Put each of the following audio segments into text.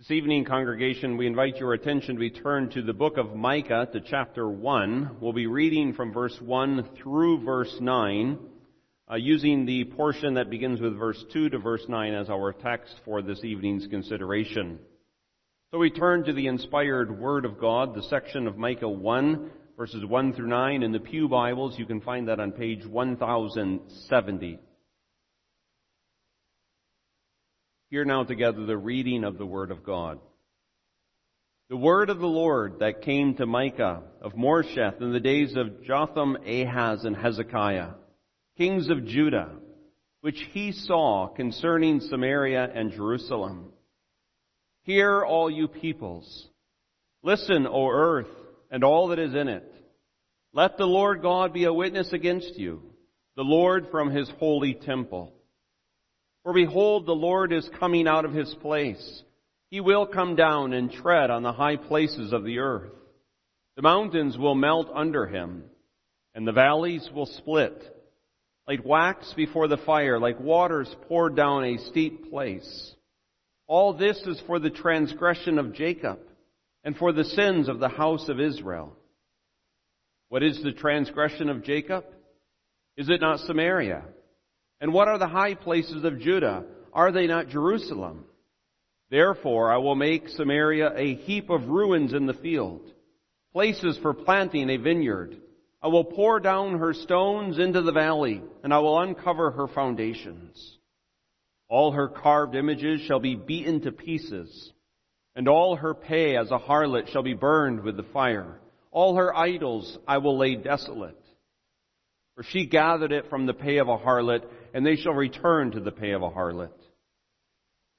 This evening, congregation, we invite your attention to be turned to the book of Micah to chapter 1. We'll be reading from verse 1 through verse 9, uh, using the portion that begins with verse 2 to verse 9 as our text for this evening's consideration. So we turn to the inspired Word of God, the section of Micah 1, verses 1 through 9. In the Pew Bibles, you can find that on page 1070. Hear now together the reading of the Word of God. The word of the Lord that came to Micah of Moresheth in the days of Jotham, Ahaz, and Hezekiah, kings of Judah, which he saw concerning Samaria and Jerusalem. Hear, all you peoples. Listen, O earth, and all that is in it. Let the Lord God be a witness against you, the Lord from his holy temple. For behold, the Lord is coming out of his place. He will come down and tread on the high places of the earth. The mountains will melt under him, and the valleys will split. Like wax before the fire, like waters poured down a steep place. All this is for the transgression of Jacob, and for the sins of the house of Israel. What is the transgression of Jacob? Is it not Samaria? And what are the high places of Judah? Are they not Jerusalem? Therefore I will make Samaria a heap of ruins in the field, places for planting a vineyard. I will pour down her stones into the valley, and I will uncover her foundations. All her carved images shall be beaten to pieces, and all her pay as a harlot shall be burned with the fire. All her idols I will lay desolate. For she gathered it from the pay of a harlot, and they shall return to the pay of a harlot.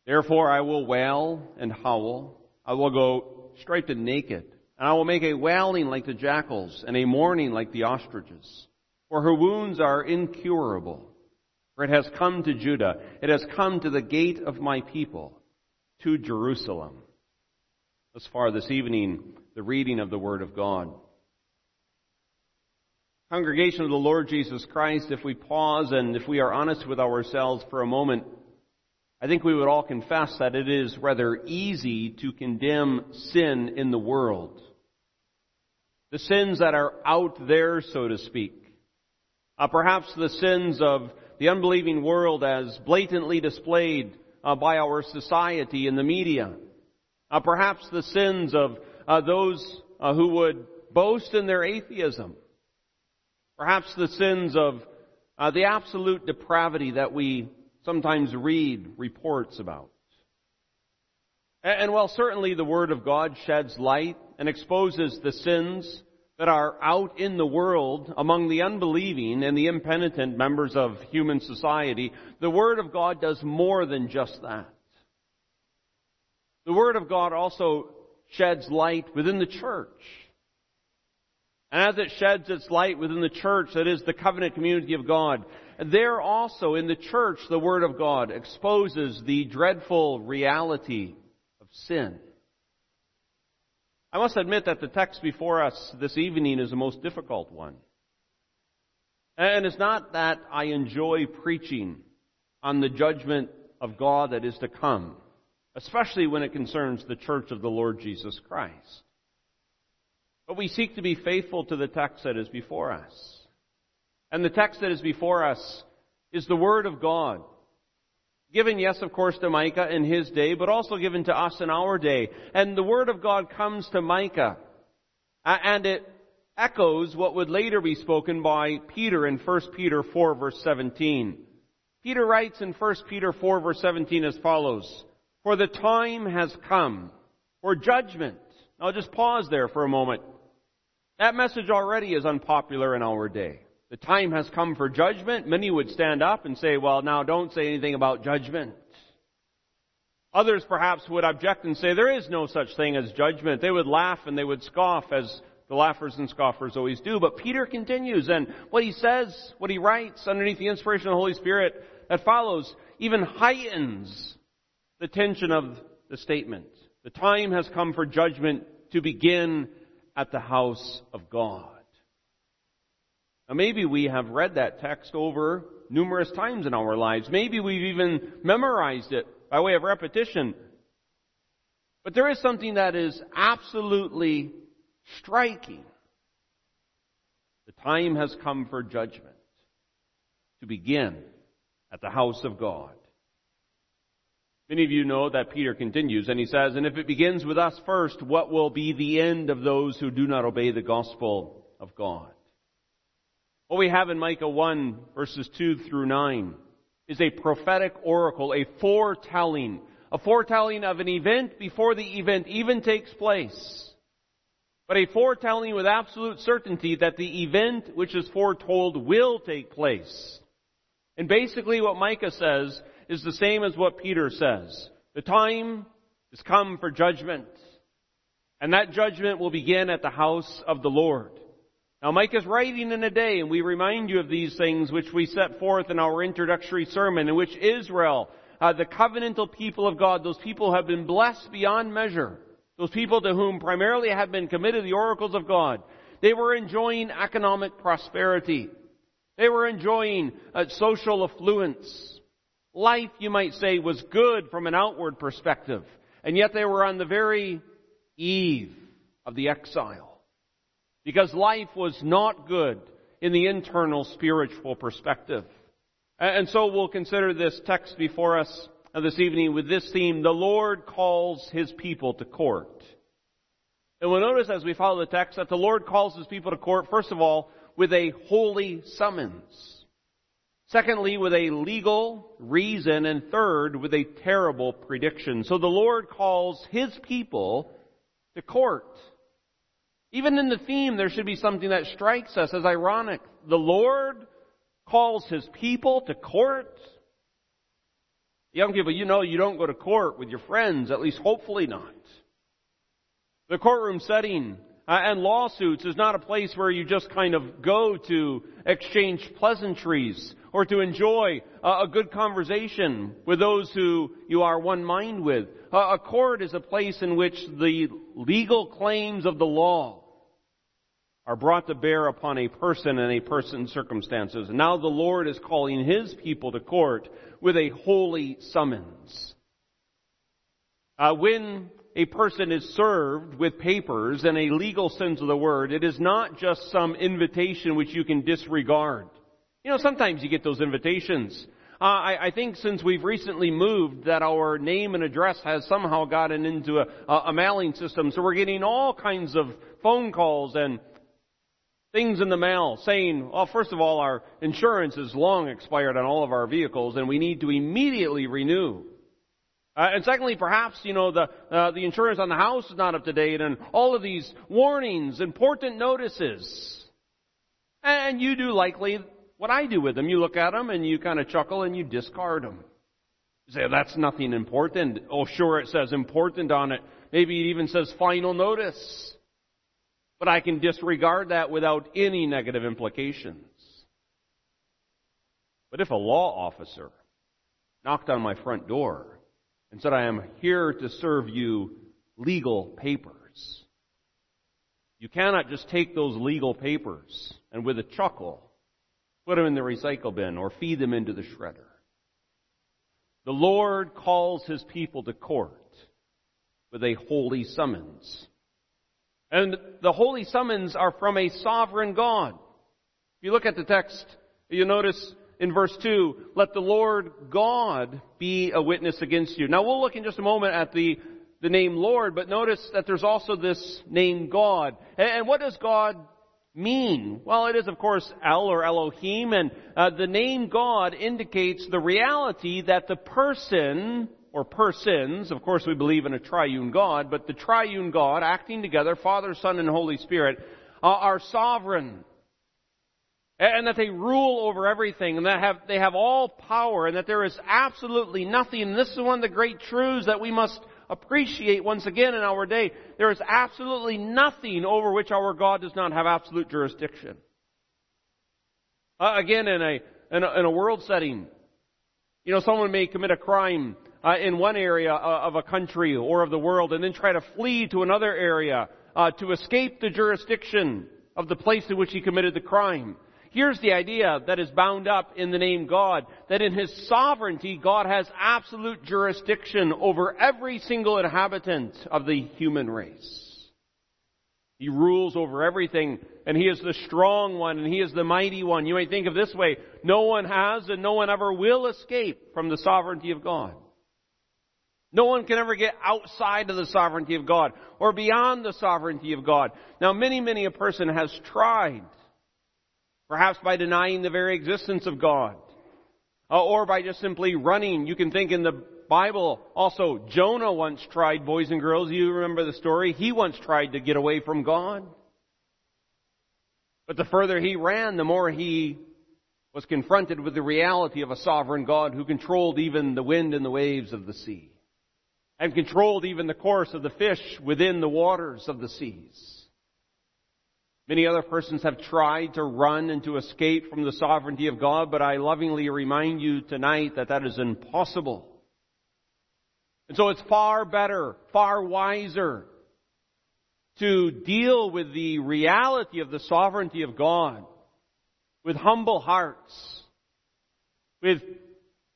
Therefore I will wail and howl. I will go striped and naked. And I will make a wailing like the jackals, and a mourning like the ostriches. For her wounds are incurable. For it has come to Judah. It has come to the gate of my people, to Jerusalem. Thus far this evening, the reading of the Word of God. Congregation of the Lord Jesus Christ, if we pause and if we are honest with ourselves for a moment, I think we would all confess that it is rather easy to condemn sin in the world. The sins that are out there, so to speak. Uh, perhaps the sins of the unbelieving world as blatantly displayed uh, by our society and the media. Uh, perhaps the sins of uh, those uh, who would boast in their atheism. Perhaps the sins of uh, the absolute depravity that we sometimes read reports about. And, and while certainly the Word of God sheds light and exposes the sins that are out in the world among the unbelieving and the impenitent members of human society, the Word of God does more than just that. The Word of God also sheds light within the church and as it sheds its light within the church that is the covenant community of God, there also in the church the Word of God exposes the dreadful reality of sin. I must admit that the text before us this evening is the most difficult one. And it's not that I enjoy preaching on the judgment of God that is to come, especially when it concerns the church of the Lord Jesus Christ. But we seek to be faithful to the text that is before us. And the text that is before us is the Word of God. Given, yes, of course, to Micah in his day, but also given to us in our day. And the Word of God comes to Micah. And it echoes what would later be spoken by Peter in 1 Peter 4 verse 17. Peter writes in 1 Peter 4 verse 17 as follows, For the time has come for judgment. I'll just pause there for a moment. That message already is unpopular in our day. The time has come for judgment. Many would stand up and say, well, now don't say anything about judgment. Others perhaps would object and say, there is no such thing as judgment. They would laugh and they would scoff as the laughers and scoffers always do. But Peter continues and what he says, what he writes underneath the inspiration of the Holy Spirit that follows even heightens the tension of the statement. The time has come for judgment to begin at the house of God. Now maybe we have read that text over numerous times in our lives. Maybe we've even memorized it by way of repetition. But there is something that is absolutely striking. The time has come for judgment to begin at the house of God. Many of you know that Peter continues and he says, and if it begins with us first, what will be the end of those who do not obey the gospel of God? What we have in Micah 1 verses 2 through 9 is a prophetic oracle, a foretelling, a foretelling of an event before the event even takes place. But a foretelling with absolute certainty that the event which is foretold will take place. And basically what Micah says is the same as what Peter says. The time has come for judgment. And that judgment will begin at the house of the Lord. Now Micah is writing in a day, and we remind you of these things which we set forth in our introductory sermon, in which Israel, uh, the covenantal people of God, those people who have been blessed beyond measure. Those people to whom primarily have been committed the oracles of God. They were enjoying economic prosperity. They were enjoying uh, social affluence. Life, you might say, was good from an outward perspective. And yet they were on the very eve of the exile. Because life was not good in the internal spiritual perspective. And so we'll consider this text before us this evening with this theme, the Lord calls His people to court. And we'll notice as we follow the text that the Lord calls His people to court, first of all, with a holy summons. Secondly, with a legal reason. And third, with a terrible prediction. So the Lord calls His people to court. Even in the theme, there should be something that strikes us as ironic. The Lord calls His people to court. Young people, you know you don't go to court with your friends, at least hopefully not. The courtroom setting and lawsuits is not a place where you just kind of go to exchange pleasantries or to enjoy a good conversation with those who you are one mind with. A court is a place in which the legal claims of the law are brought to bear upon a person and a person's circumstances. And now the Lord is calling His people to court with a holy summons. Uh, when a person is served with papers in a legal sense of the word, it is not just some invitation which you can disregard. You know, sometimes you get those invitations. Uh, I, I, think since we've recently moved that our name and address has somehow gotten into a, a mailing system, so we're getting all kinds of phone calls and things in the mail saying, well, first of all, our insurance is long expired on all of our vehicles and we need to immediately renew. Uh, and secondly, perhaps, you know, the, uh, the insurance on the house is not up to date and all of these warnings, important notices. And you do likely what I do with them. You look at them and you kind of chuckle and you discard them. You say, that's nothing important. Oh, sure, it says important on it. Maybe it even says final notice. But I can disregard that without any negative implications. But if a law officer knocked on my front door and said, I am here to serve you legal papers, you cannot just take those legal papers and with a chuckle Put them in the recycle bin or feed them into the shredder. The Lord calls his people to court with a holy summons. And the holy summons are from a sovereign God. If you look at the text, you notice in verse 2, let the Lord God be a witness against you. Now we'll look in just a moment at the, the name Lord, but notice that there's also this name God. And what does God mean? Well, it is of course El or Elohim, and uh, the name God indicates the reality that the person or persons, of course we believe in a triune God, but the triune God acting together, Father, Son, and Holy Spirit, uh, are sovereign. And that they rule over everything, and that have, they have all power, and that there is absolutely nothing, and this is one of the great truths that we must appreciate once again in our day. There is absolutely nothing over which our God does not have absolute jurisdiction. Uh, again, in a, in a, in a world setting, you know, someone may commit a crime uh, in one area uh, of a country or of the world and then try to flee to another area uh, to escape the jurisdiction of the place in which he committed the crime. Here's the idea that is bound up in the name God, that in His sovereignty, God has absolute jurisdiction over every single inhabitant of the human race. He rules over everything, and He is the strong one, and He is the mighty one. You may think of this way, no one has and no one ever will escape from the sovereignty of God. No one can ever get outside of the sovereignty of God, or beyond the sovereignty of God. Now many, many a person has tried Perhaps by denying the very existence of God. Uh, or by just simply running. You can think in the Bible also, Jonah once tried, boys and girls, you remember the story? He once tried to get away from God. But the further he ran, the more he was confronted with the reality of a sovereign God who controlled even the wind and the waves of the sea. And controlled even the course of the fish within the waters of the seas. Many other persons have tried to run and to escape from the sovereignty of God, but I lovingly remind you tonight that that is impossible. And so it's far better, far wiser to deal with the reality of the sovereignty of God with humble hearts, with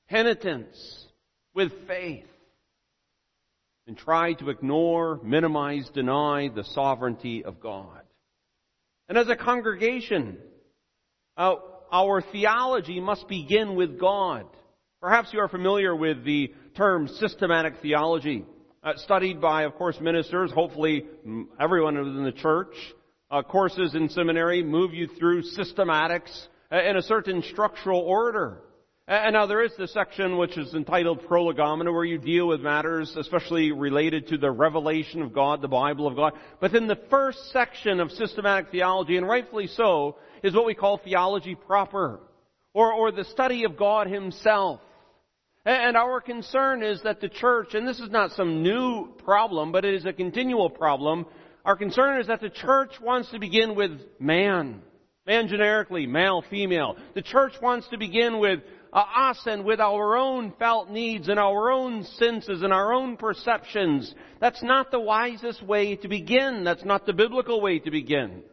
penitence, with faith, and try to ignore, minimize, deny the sovereignty of God. And as a congregation, uh, our theology must begin with God. Perhaps you are familiar with the term systematic theology, uh, studied by, of course, ministers, hopefully everyone in the church. Uh, courses in seminary move you through systematics uh, in a certain structural order. And now there is the section which is entitled Prolegomena where you deal with matters especially related to the revelation of God, the Bible of God. But then the first section of systematic theology, and rightfully so, is what we call theology proper. Or, or the study of God Himself. And our concern is that the church, and this is not some new problem, but it is a continual problem, our concern is that the church wants to begin with man. Man generically, male, female. The church wants to begin with us and with our own felt needs and our own senses and our own perceptions. That's not the wisest way to begin. That's not the biblical way to begin.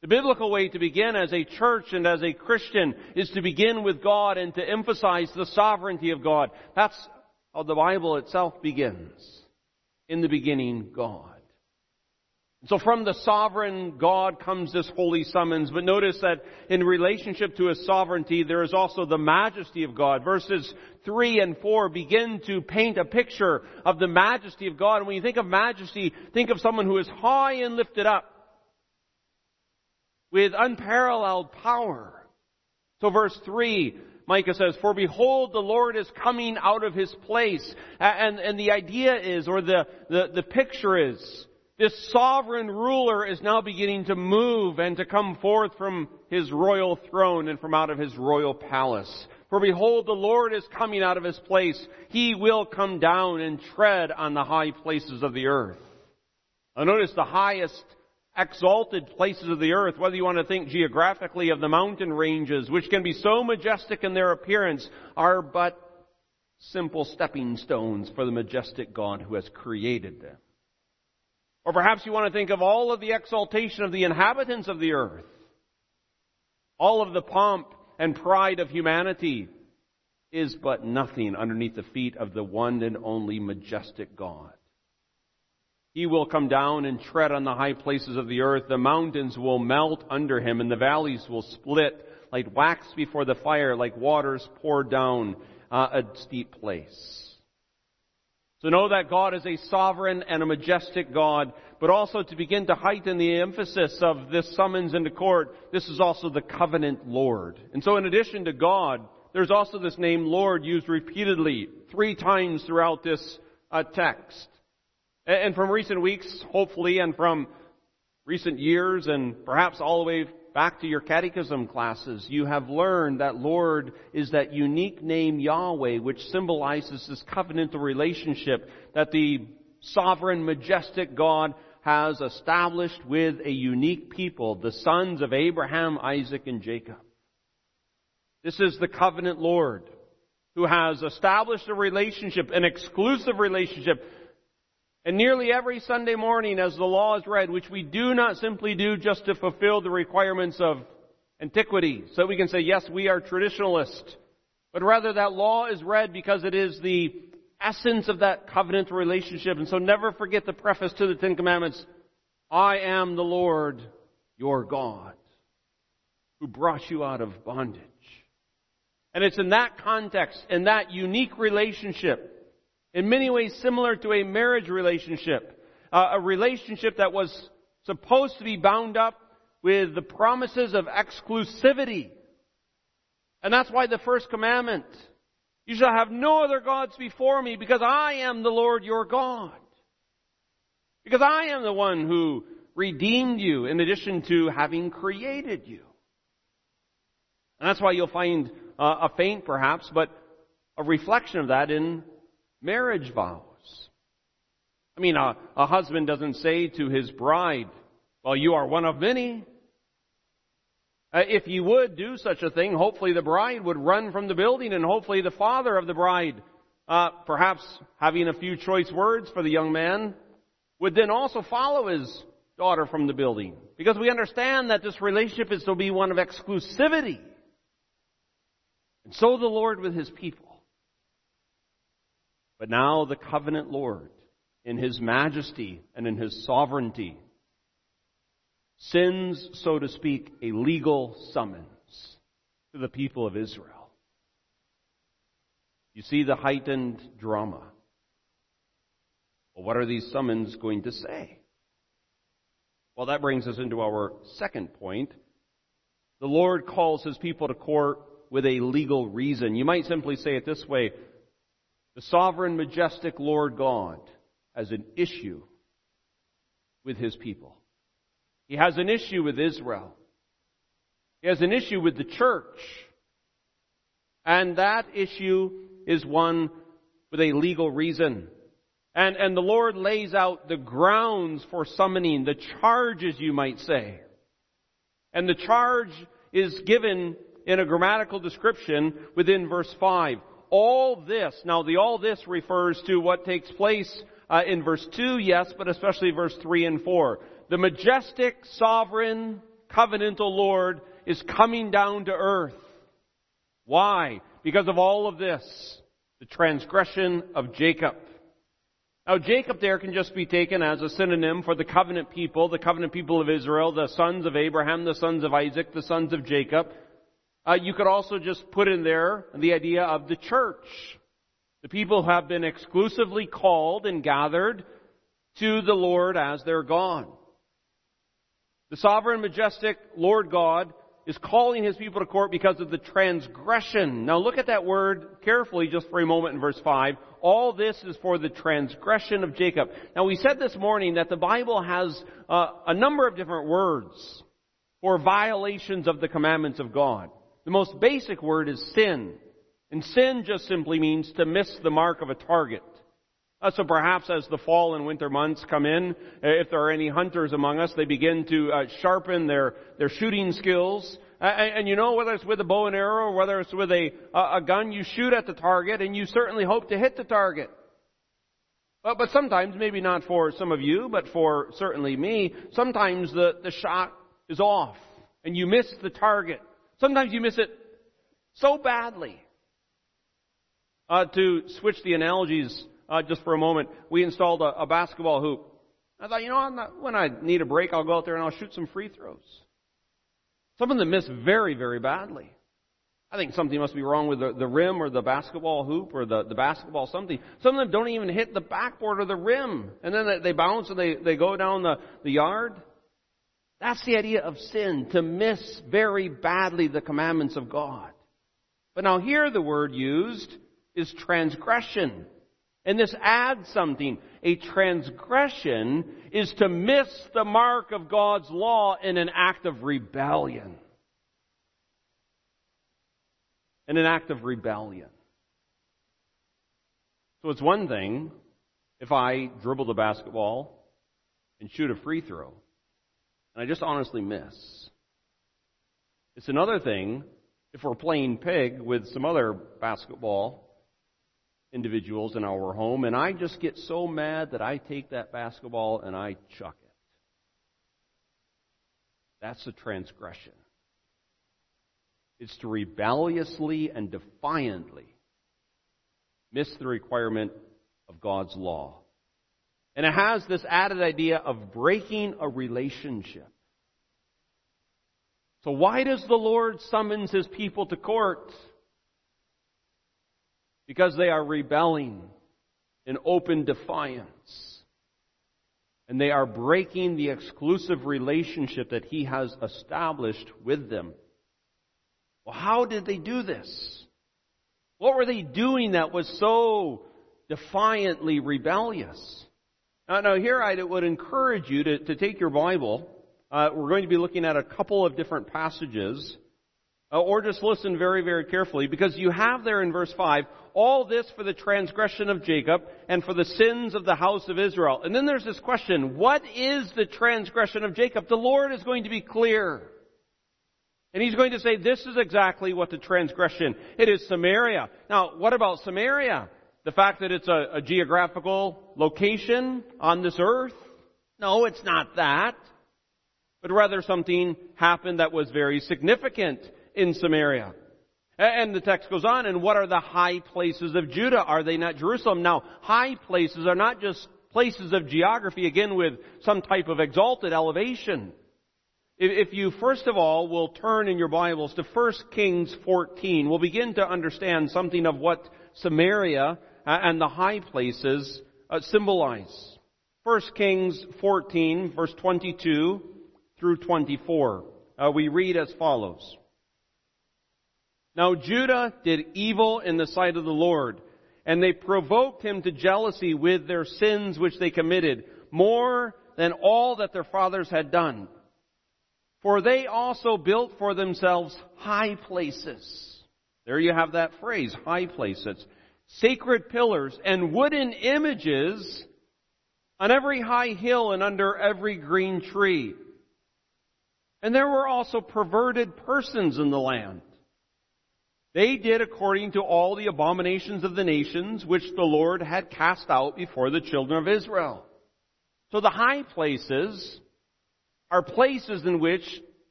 The biblical way to begin as a church and as a Christian is to begin with God and to emphasize the sovereignty of God. That's how the Bible itself begins. In the beginning, God. So from the sovereign God comes this holy summons, but notice that in relationship to his sovereignty, there is also the majesty of God. Verses 3 and 4 begin to paint a picture of the majesty of God. And when you think of majesty, think of someone who is high and lifted up with unparalleled power. So verse 3, Micah says, For behold, the Lord is coming out of his place. And, and the idea is, or the, the, the picture is, this sovereign ruler is now beginning to move and to come forth from his royal throne and from out of his royal palace. For behold, the Lord is coming out of his place. He will come down and tread on the high places of the earth. Now notice the highest exalted places of the earth, whether you want to think geographically of the mountain ranges, which can be so majestic in their appearance, are but simple stepping stones for the majestic God who has created them. Or perhaps you want to think of all of the exaltation of the inhabitants of the earth. All of the pomp and pride of humanity is but nothing underneath the feet of the one and only majestic God. He will come down and tread on the high places of the earth. The mountains will melt under him and the valleys will split like wax before the fire, like waters poured down uh, a steep place. So know that God is a sovereign and a majestic God, but also to begin to heighten the emphasis of this summons into court, this is also the covenant Lord. And so in addition to God, there's also this name Lord used repeatedly, three times throughout this uh, text. And from recent weeks, hopefully, and from recent years, and perhaps all the way back to your catechism classes, you have learned that Lord is that unique name Yahweh, which symbolizes this covenantal relationship that the sovereign, majestic God has established with a unique people, the sons of Abraham, Isaac, and Jacob. This is the covenant Lord who has established a relationship, an exclusive relationship and nearly every Sunday morning as the law is read, which we do not simply do just to fulfill the requirements of antiquity, so we can say, yes, we are traditionalist. But rather that law is read because it is the essence of that covenant relationship. And so never forget the preface to the Ten Commandments. I am the Lord your God who brought you out of bondage. And it's in that context, in that unique relationship, in many ways similar to a marriage relationship, uh, a relationship that was supposed to be bound up with the promises of exclusivity. And that's why the first commandment, you shall have no other gods before me because I am the Lord your God. Because I am the one who redeemed you in addition to having created you. And that's why you'll find uh, a faint perhaps, but a reflection of that in marriage vows. I mean, a, a husband doesn't say to his bride, well, you are one of many. Uh, if you would do such a thing, hopefully the bride would run from the building and hopefully the father of the bride, uh, perhaps having a few choice words for the young man, would then also follow his daughter from the building. Because we understand that this relationship is to be one of exclusivity. And so the Lord with his people. But now the covenant Lord, in his majesty and in his sovereignty, sends, so to speak, a legal summons to the people of Israel. You see the heightened drama. Well, what are these summons going to say? Well, that brings us into our second point. The Lord calls his people to court with a legal reason. You might simply say it this way. The sovereign, majestic Lord God has an issue with his people. He has an issue with Israel. He has an issue with the church. And that issue is one with a legal reason. And, and the Lord lays out the grounds for summoning, the charges, you might say. And the charge is given in a grammatical description within verse 5. All this, now the all this refers to what takes place uh, in verse 2, yes, but especially verse 3 and 4. The majestic, sovereign, covenantal Lord is coming down to earth. Why? Because of all of this. The transgression of Jacob. Now, Jacob there can just be taken as a synonym for the covenant people, the covenant people of Israel, the sons of Abraham, the sons of Isaac, the sons of Jacob. Uh, you could also just put in there the idea of the church. The people who have been exclusively called and gathered to the Lord as their God. The sovereign, majestic Lord God is calling his people to court because of the transgression. Now look at that word carefully just for a moment in verse 5. All this is for the transgression of Jacob. Now we said this morning that the Bible has uh, a number of different words for violations of the commandments of God. The most basic word is sin. And sin just simply means to miss the mark of a target. Uh, so perhaps as the fall and winter months come in, uh, if there are any hunters among us, they begin to uh, sharpen their, their shooting skills. And, and, you know, whether it's with a bow and arrow or whether it's with a, a gun, you shoot at the target and you certainly hope to hit the target. But, but sometimes, maybe not for some of you, but for certainly me, sometimes the, the shot is off and you miss the target. Sometimes you miss it so badly. Uh, to switch the analogies uh, just for a moment, we installed a, a basketball hoop. I thought, you know, not, when I need a break, I'll go out there and I'll shoot some free throws. Some of them miss very, very badly. I think something must be wrong with the, the rim or the basketball hoop or the, the basketball something. Some of them don't even hit the backboard or the rim. And then they, they bounce and they, they go down the, the yard. That's the idea of sin, to miss very badly the commandments of God. But now here the word used is transgression. And this adds something. A transgression is to miss the mark of God's law in an act of rebellion. In an act of rebellion. So it's one thing if I dribble the basketball and shoot a free throw and I just honestly miss. It's another thing if we're playing pig with some other basketball individuals in our home, and I just get so mad that I take that basketball and I chuck it. That's a transgression. It's to rebelliously and defiantly miss the requirement of God's law. And it has this added idea of breaking a relationship. So why does the Lord summons his people to court? Because they are rebelling in open defiance. And they are breaking the exclusive relationship that he has established with them. Well, how did they do this? What were they doing that was so defiantly rebellious? Now, now here I would encourage you to, to take your Bible. Uh, we're going to be looking at a couple of different passages. Uh, or just listen very, very carefully because you have there in verse 5, all this for the transgression of Jacob and for the sins of the house of Israel. And then there's this question, what is the transgression of Jacob? The Lord is going to be clear. And he's going to say, this is exactly what the transgression, it is Samaria. Now, what about Samaria? The fact that it's a, a geographical location on this earth? No, it's not that. But rather something happened that was very significant in Samaria. And the text goes on, and what are the high places of Judah? Are they not Jerusalem? Now, high places are not just places of geography, again with some type of exalted elevation. If you first of all will turn in your Bibles to 1 Kings 14, we'll begin to understand something of what Samaria and the high places uh, symbolize. 1 Kings 14, verse 22 through 24. Uh, we read as follows. Now Judah did evil in the sight of the Lord, and they provoked him to jealousy with their sins which they committed, more than all that their fathers had done. For they also built for themselves high places. There you have that phrase, high places. Sacred pillars and wooden images on every high hill and under every green tree. And there were also perverted persons in the land they did according to all the abominations of the nations which the Lord had cast out before the children of Israel. So the high places are places in which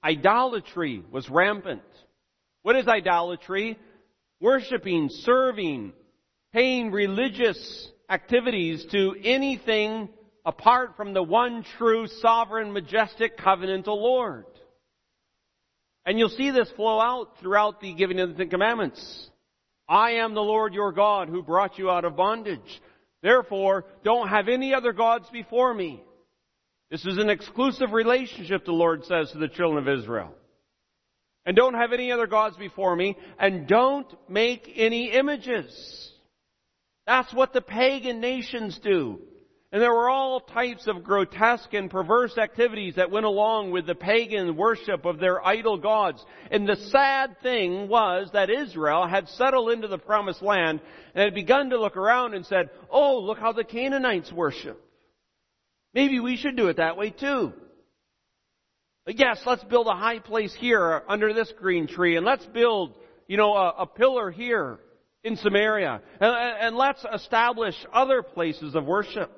idolatry was rampant. What is idolatry? Worshipping, serving, paying religious activities to anything apart from the one true, sovereign, majestic, covenantal Lord. And you'll see this flow out throughout the giving of the Ten Commandments. I am the Lord your God who brought you out of bondage. Therefore, don't have any other gods before me. This is an exclusive relationship, the Lord says to the children of Israel. And don't have any other gods before me, and don't make any images. That's what the pagan nations do. And there were all types of grotesque and perverse activities that went along with the pagan worship of their idol gods. And the sad thing was that Israel had settled into the promised land and had begun to look around and said, oh, look how the Canaanites worship. Maybe we should do it that way too. But yes, let's build a high place here under this green tree and let's build, you know, a, a pillar here in Samaria. And, and let's establish other places of worship.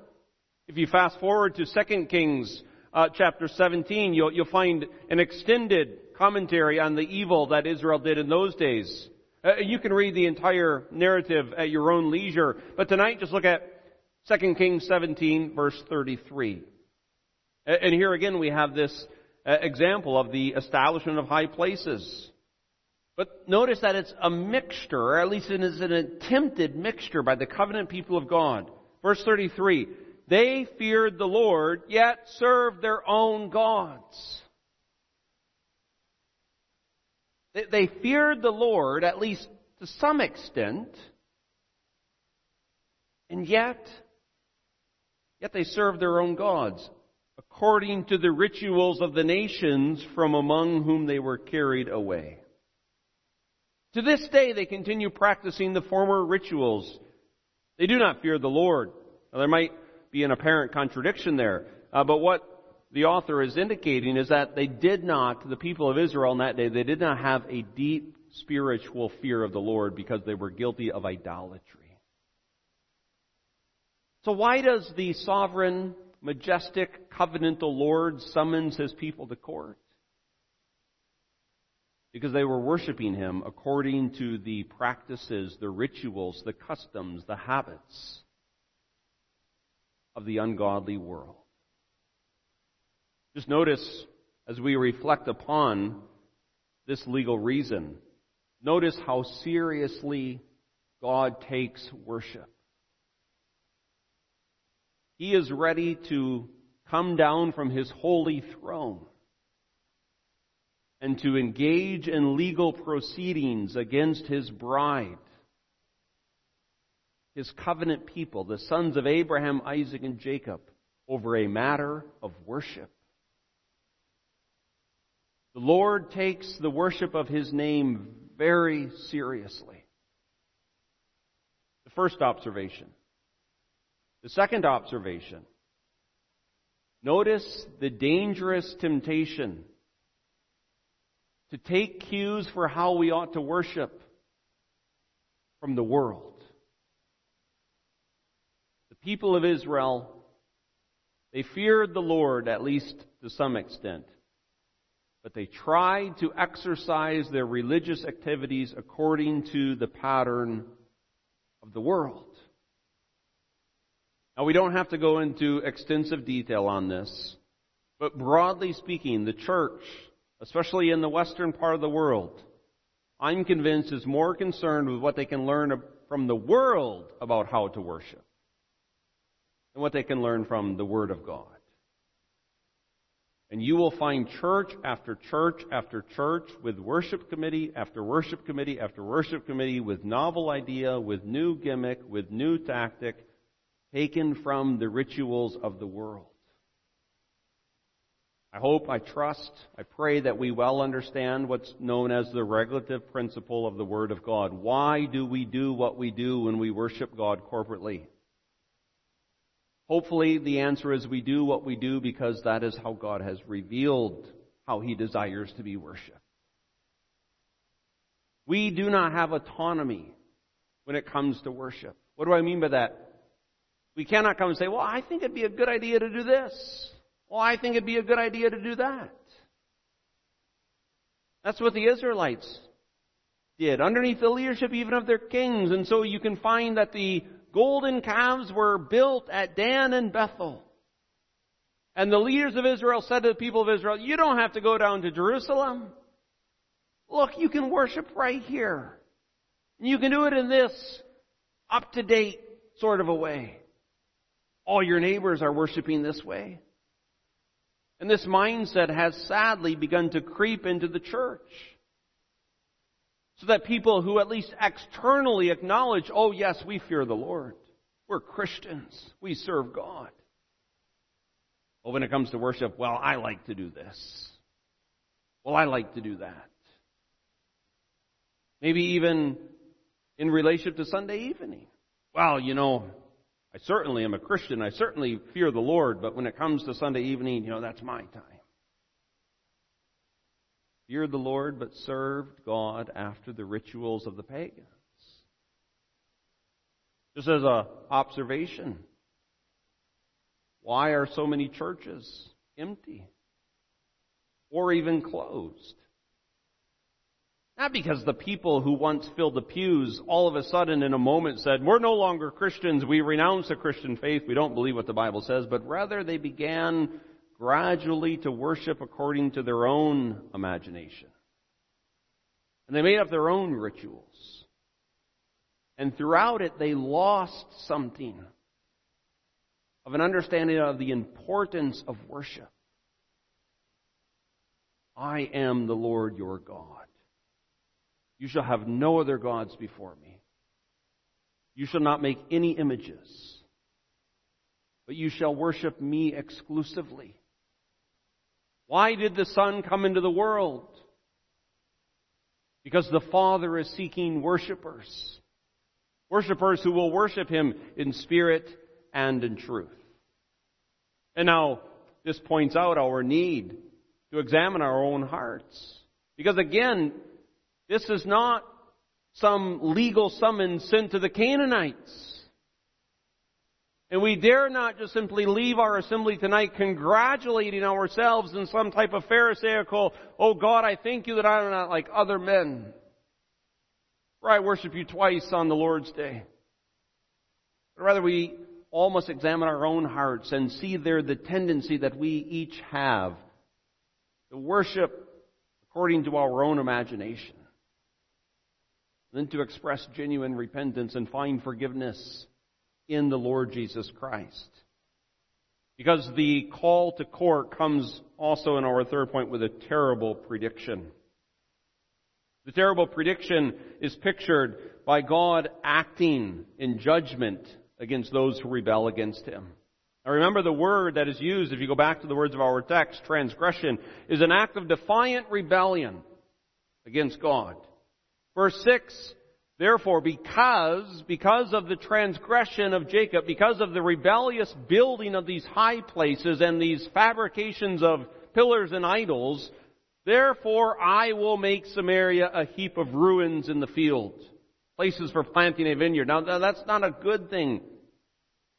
If you fast forward to 2 Kings uh, chapter 17, you'll, you'll find an extended commentary on the evil that Israel did in those days. Uh, you can read the entire narrative at your own leisure, but tonight just look at 2 Kings 17 verse 33. And here again we have this uh, example of the establishment of high places. But notice that it's a mixture, or at least it is an attempted mixture by the covenant people of God. Verse 33, they feared the Lord, yet served their own gods. They feared the Lord, at least to some extent, and yet, yet they served their own gods, according to the rituals of the nations from among whom they were carried away. To this day, they continue practicing the former rituals. They do not fear the Lord. Now, there might be an apparent contradiction there. Uh, but what the author is indicating is that they did not, the people of Israel in that day, they did not have a deep spiritual fear of the Lord because they were guilty of idolatry. So why does the sovereign, majestic, covenantal Lord summons his people to court? Because they were worshiping him according to the practices, the rituals, the customs, the habits of the ungodly world. Just notice as we reflect upon this legal reason, notice how seriously God takes worship. He is ready to come down from his holy throne and to engage in legal proceedings against his bride, his covenant people, the sons of Abraham, Isaac, and Jacob, over a matter of worship. The Lord takes the worship of his name very seriously. The first observation. The second observation. Notice the dangerous temptation to take cues for how we ought to worship from the world. The people of Israel, they feared the Lord, at least to some extent, but they tried to exercise their religious activities according to the pattern of the world. Now, we don't have to go into extensive detail on this, but broadly speaking, the church especially in the western part of the world, I'm convinced is more concerned with what they can learn from the world about how to worship than what they can learn from the Word of God. And you will find church after church after church with worship committee after worship committee after worship committee with novel idea, with new gimmick, with new tactic taken from the rituals of the world. I hope, I trust, I pray that we well understand what's known as the regulative principle of the Word of God. Why do we do what we do when we worship God corporately? Hopefully the answer is we do what we do because that is how God has revealed how He desires to be worshiped. We do not have autonomy when it comes to worship. What do I mean by that? We cannot come and say, well, I think it'd be a good idea to do this. Well, I think it'd be a good idea to do that. That's what the Israelites did, underneath the leadership even of their kings. And so you can find that the golden calves were built at Dan and Bethel. And the leaders of Israel said to the people of Israel, you don't have to go down to Jerusalem. Look, you can worship right here. And you can do it in this up to date sort of a way. All your neighbors are worshiping this way. And this mindset has sadly begun to creep into the church. So that people who at least externally acknowledge, oh yes, we fear the Lord. We're Christians. We serve God. But when it comes to worship, well, I like to do this. Well, I like to do that. Maybe even in relationship to Sunday evening. Well, you know, I certainly am a Christian. I certainly fear the Lord, but when it comes to Sunday evening, you know, that's my time. Feared the Lord, but served God after the rituals of the pagans. Just as a observation, why are so many churches empty or even closed? Not because the people who once filled the pews all of a sudden in a moment said, we're no longer Christians, we renounce the Christian faith, we don't believe what the Bible says, but rather they began gradually to worship according to their own imagination. And they made up their own rituals. And throughout it, they lost something of an understanding of the importance of worship. I am the Lord your God. You shall have no other gods before me. You shall not make any images, but you shall worship me exclusively. Why did the Son come into the world? Because the Father is seeking worshipers. Worshippers who will worship Him in spirit and in truth. And now, this points out our need to examine our own hearts. Because again, this is not some legal summons sent to the Canaanites. And we dare not just simply leave our assembly tonight congratulating ourselves in some type of Pharisaical, oh God, I thank you that I'm not like other men. For I worship you twice on the Lord's day. But rather we all must examine our own hearts and see there the tendency that we each have to worship according to our own imagination. Then to express genuine repentance and find forgiveness in the Lord Jesus Christ. Because the call to court comes also in our third point with a terrible prediction. The terrible prediction is pictured by God acting in judgment against those who rebel against Him. Now remember the word that is used, if you go back to the words of our text, transgression, is an act of defiant rebellion against God. Verse 6 Therefore, because, because of the transgression of Jacob, because of the rebellious building of these high places and these fabrications of pillars and idols, therefore I will make Samaria a heap of ruins in the field. Places for planting a vineyard. Now that's not a good thing.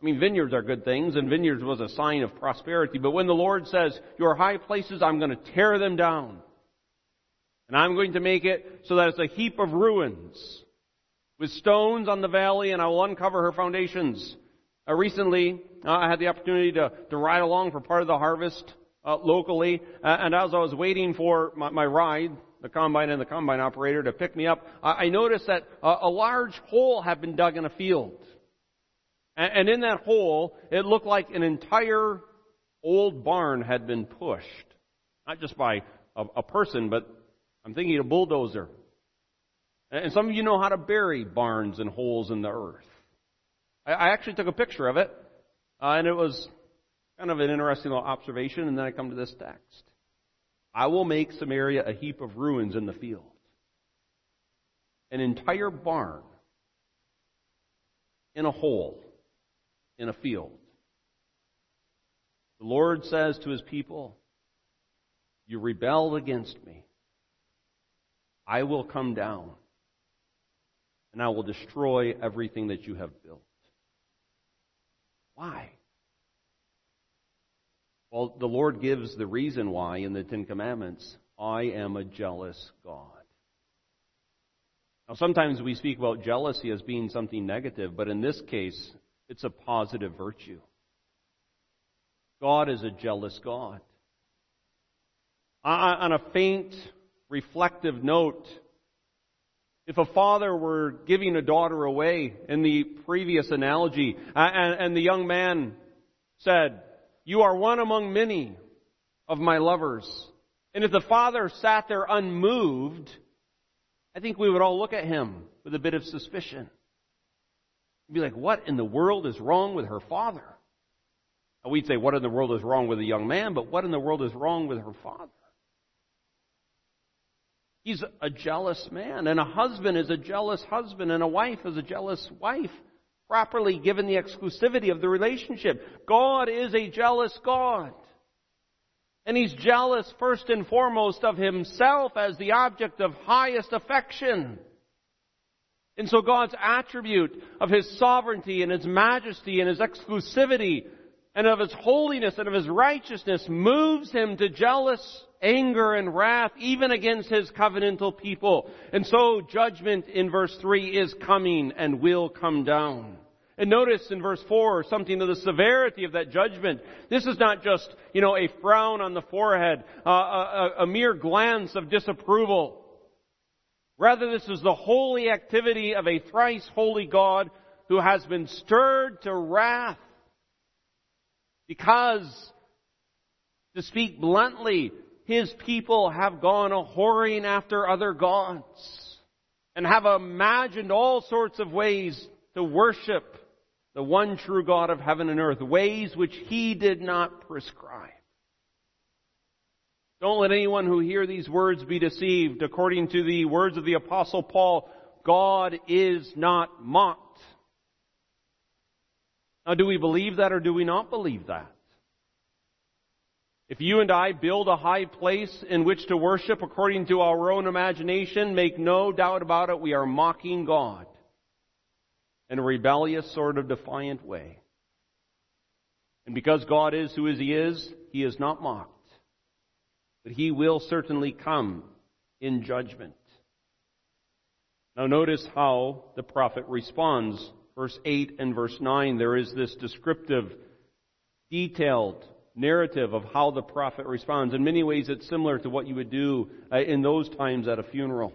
I mean, vineyards are good things, and vineyards was a sign of prosperity. But when the Lord says, your high places, I'm going to tear them down. And I'm going to make it so that it's a heap of ruins with stones on the valley, and I will uncover her foundations. Uh, recently, uh, I had the opportunity to, to ride along for part of the harvest uh, locally, uh, and as I was waiting for my, my, ride, the combine and the combine operator to pick me up, I, I noticed that a large hole had been dug in a field. And, and in that hole, it looked like an entire old barn had been pushed. Not just by a, a person, but I'm thinking of a bulldozer. And some of you know how to bury barns and holes in the earth. I actually took a picture of it, uh, and it was kind of an interesting little observation, and then I come to this text. I will make Samaria a heap of ruins in the field. An entire barn in a hole in a field. The Lord says to his people, You rebelled against me. I will come down and I will destroy everything that you have built. Why? Well, the Lord gives the reason why in the Ten Commandments. I am a jealous God. Now, sometimes we speak about jealousy as being something negative, but in this case, it's a positive virtue. God is a jealous God. On a faint, reflective note, if a father were giving a daughter away in the previous analogy, and, the young man said, You are one among many of my lovers. And if the father sat there unmoved, I think we would all look at him with a bit of suspicion. We'd be like, What in the world is wrong with her father? And we'd say, What in the world is wrong with the young man? But what in the world is wrong with her father? He's a jealous man, and a husband is a jealous husband, and a wife is a jealous wife, properly given the exclusivity of the relationship. God is a jealous God. And he's jealous first and foremost of himself as the object of highest affection. And so God's attribute of his sovereignty and his majesty and his exclusivity and of his holiness and of his righteousness moves him to jealous anger and wrath even against his covenantal people. And so judgment in verse 3 is coming and will come down. And notice in verse 4 something of the severity of that judgment. This is not just, you know, a frown on the forehead, uh, a, a mere glance of disapproval. Rather, this is the holy activity of a thrice holy God who has been stirred to wrath because, to speak bluntly, his people have gone a whoring after other gods and have imagined all sorts of ways to worship the one true God of heaven and earth, ways which he did not prescribe. Don't let anyone who hear these words be deceived. According to the words of the apostle Paul, God is not mocked. Now do we believe that or do we not believe that? If you and I build a high place in which to worship according to our own imagination, make no doubt about it, we are mocking God in a rebellious sort of defiant way. And because God is who he is, he is not mocked. But he will certainly come in judgment. Now notice how the prophet responds. Verse 8 and verse 9, there is this descriptive, detailed narrative of how the prophet responds. In many ways, it's similar to what you would do uh, in those times at a funeral.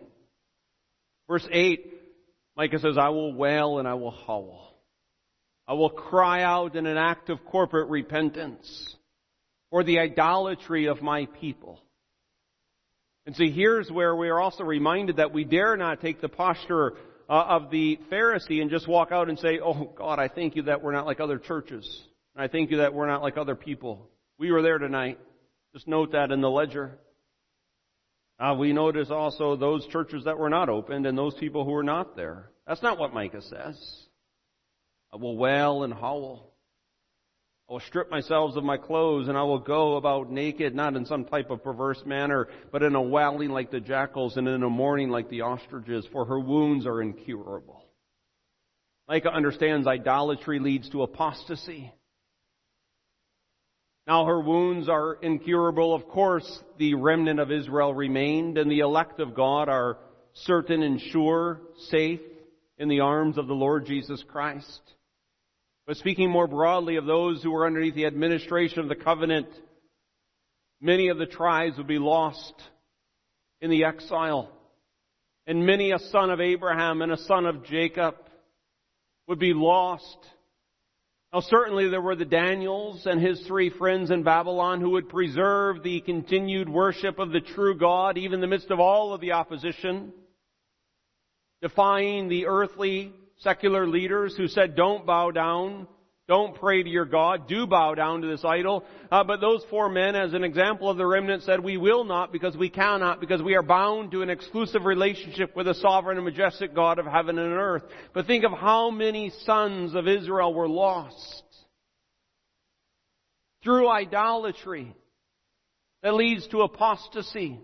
Verse 8, Micah says, I will wail and I will howl. I will cry out in an act of corporate repentance for the idolatry of my people. And so here's where we are also reminded that we dare not take the posture uh, of the Pharisee and just walk out and say, Oh God, I thank you that we're not like other churches. And I thank you that we're not like other people. We were there tonight. Just note that in the ledger. Uh, we notice also those churches that were not opened and those people who were not there. That's not what Micah says. I will wail and howl. I will strip myself of my clothes and I will go about naked, not in some type of perverse manner, but in a wailing like the jackals and in a mourning like the ostriches, for her wounds are incurable. Micah understands idolatry leads to apostasy. Now her wounds are incurable. Of course, the remnant of Israel remained, and the elect of God are certain and sure, safe in the arms of the Lord Jesus Christ. But speaking more broadly of those who were underneath the administration of the covenant, many of the tribes would be lost in the exile. And many a son of Abraham and a son of Jacob would be lost. Now certainly there were the Daniels and his three friends in Babylon who would preserve the continued worship of the true God even in the midst of all of the opposition, defying the earthly secular leaders who said, don't bow down, don't pray to your God, do bow down to this idol. Uh, but those four men, as an example of the remnant, said, we will not because we cannot, because we are bound to an exclusive relationship with the sovereign and majestic God of heaven and earth. But think of how many sons of Israel were lost through idolatry that leads to apostasy.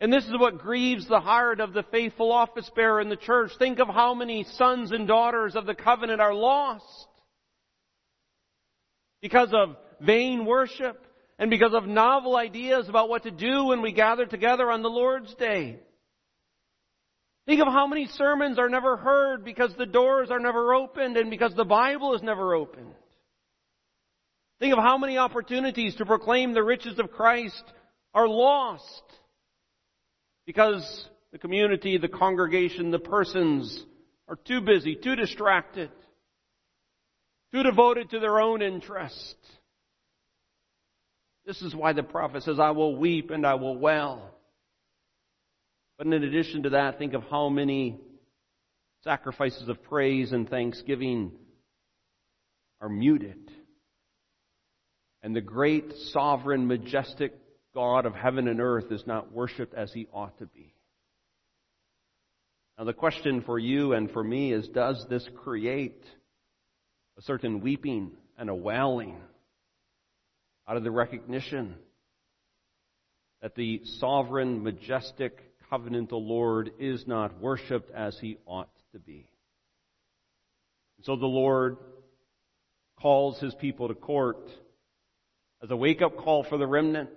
And this is what grieves the heart of the faithful office bearer in the church. Think of how many sons and daughters of the covenant are lost because of vain worship and because of novel ideas about what to do when we gather together on the Lord's Day. Think of how many sermons are never heard because the doors are never opened and because the Bible is never opened. Think of how many opportunities to proclaim the riches of Christ are lost because the community, the congregation, the persons are too busy, too distracted, too devoted to their own interest. This is why the prophet says, I will weep and I will wail. But in addition to that, think of how many sacrifices of praise and thanksgiving are muted. And the great, sovereign, majestic God of heaven and earth is not worshiped as he ought to be. Now the question for you and for me is, does this create a certain weeping and a wailing out of the recognition that the sovereign, majestic, covenantal Lord is not worshiped as he ought to be? So the Lord calls his people to court as a wake up call for the remnant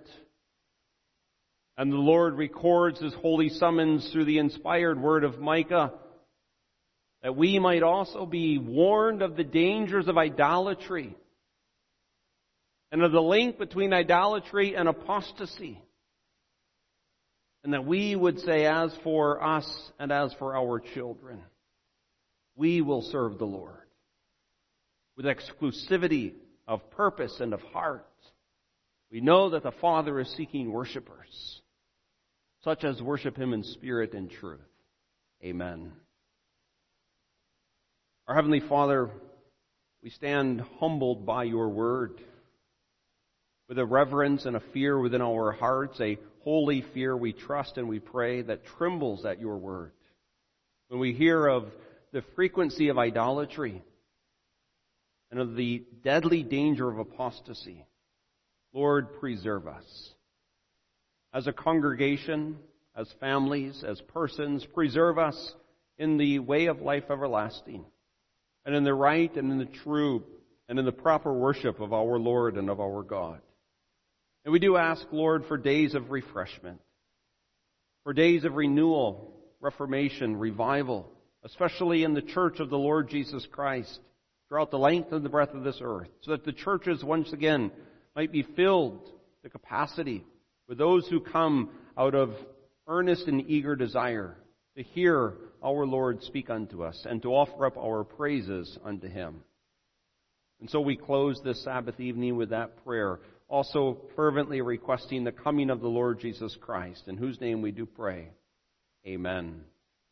and the Lord records his holy summons through the inspired word of Micah that we might also be warned of the dangers of idolatry and of the link between idolatry and apostasy. And that we would say, as for us and as for our children, we will serve the Lord with exclusivity of purpose and of heart. We know that the Father is seeking worshipers such as worship him in spirit and truth. Amen. Our Heavenly Father, we stand humbled by your word with a reverence and a fear within our hearts, a holy fear we trust and we pray that trembles at your word. When we hear of the frequency of idolatry and of the deadly danger of apostasy, Lord, preserve us as a congregation, as families, as persons. Preserve us in the way of life everlasting and in the right and in the true and in the proper worship of our Lord and of our God. And we do ask, Lord, for days of refreshment, for days of renewal, reformation, revival, especially in the church of the Lord Jesus Christ throughout the length and the breadth of this earth, so that the churches once again might be filled to capacity with those who come out of earnest and eager desire to hear our Lord speak unto us and to offer up our praises unto Him. And so we close this Sabbath evening with that prayer, also fervently requesting the coming of the Lord Jesus Christ, in whose name we do pray. Amen.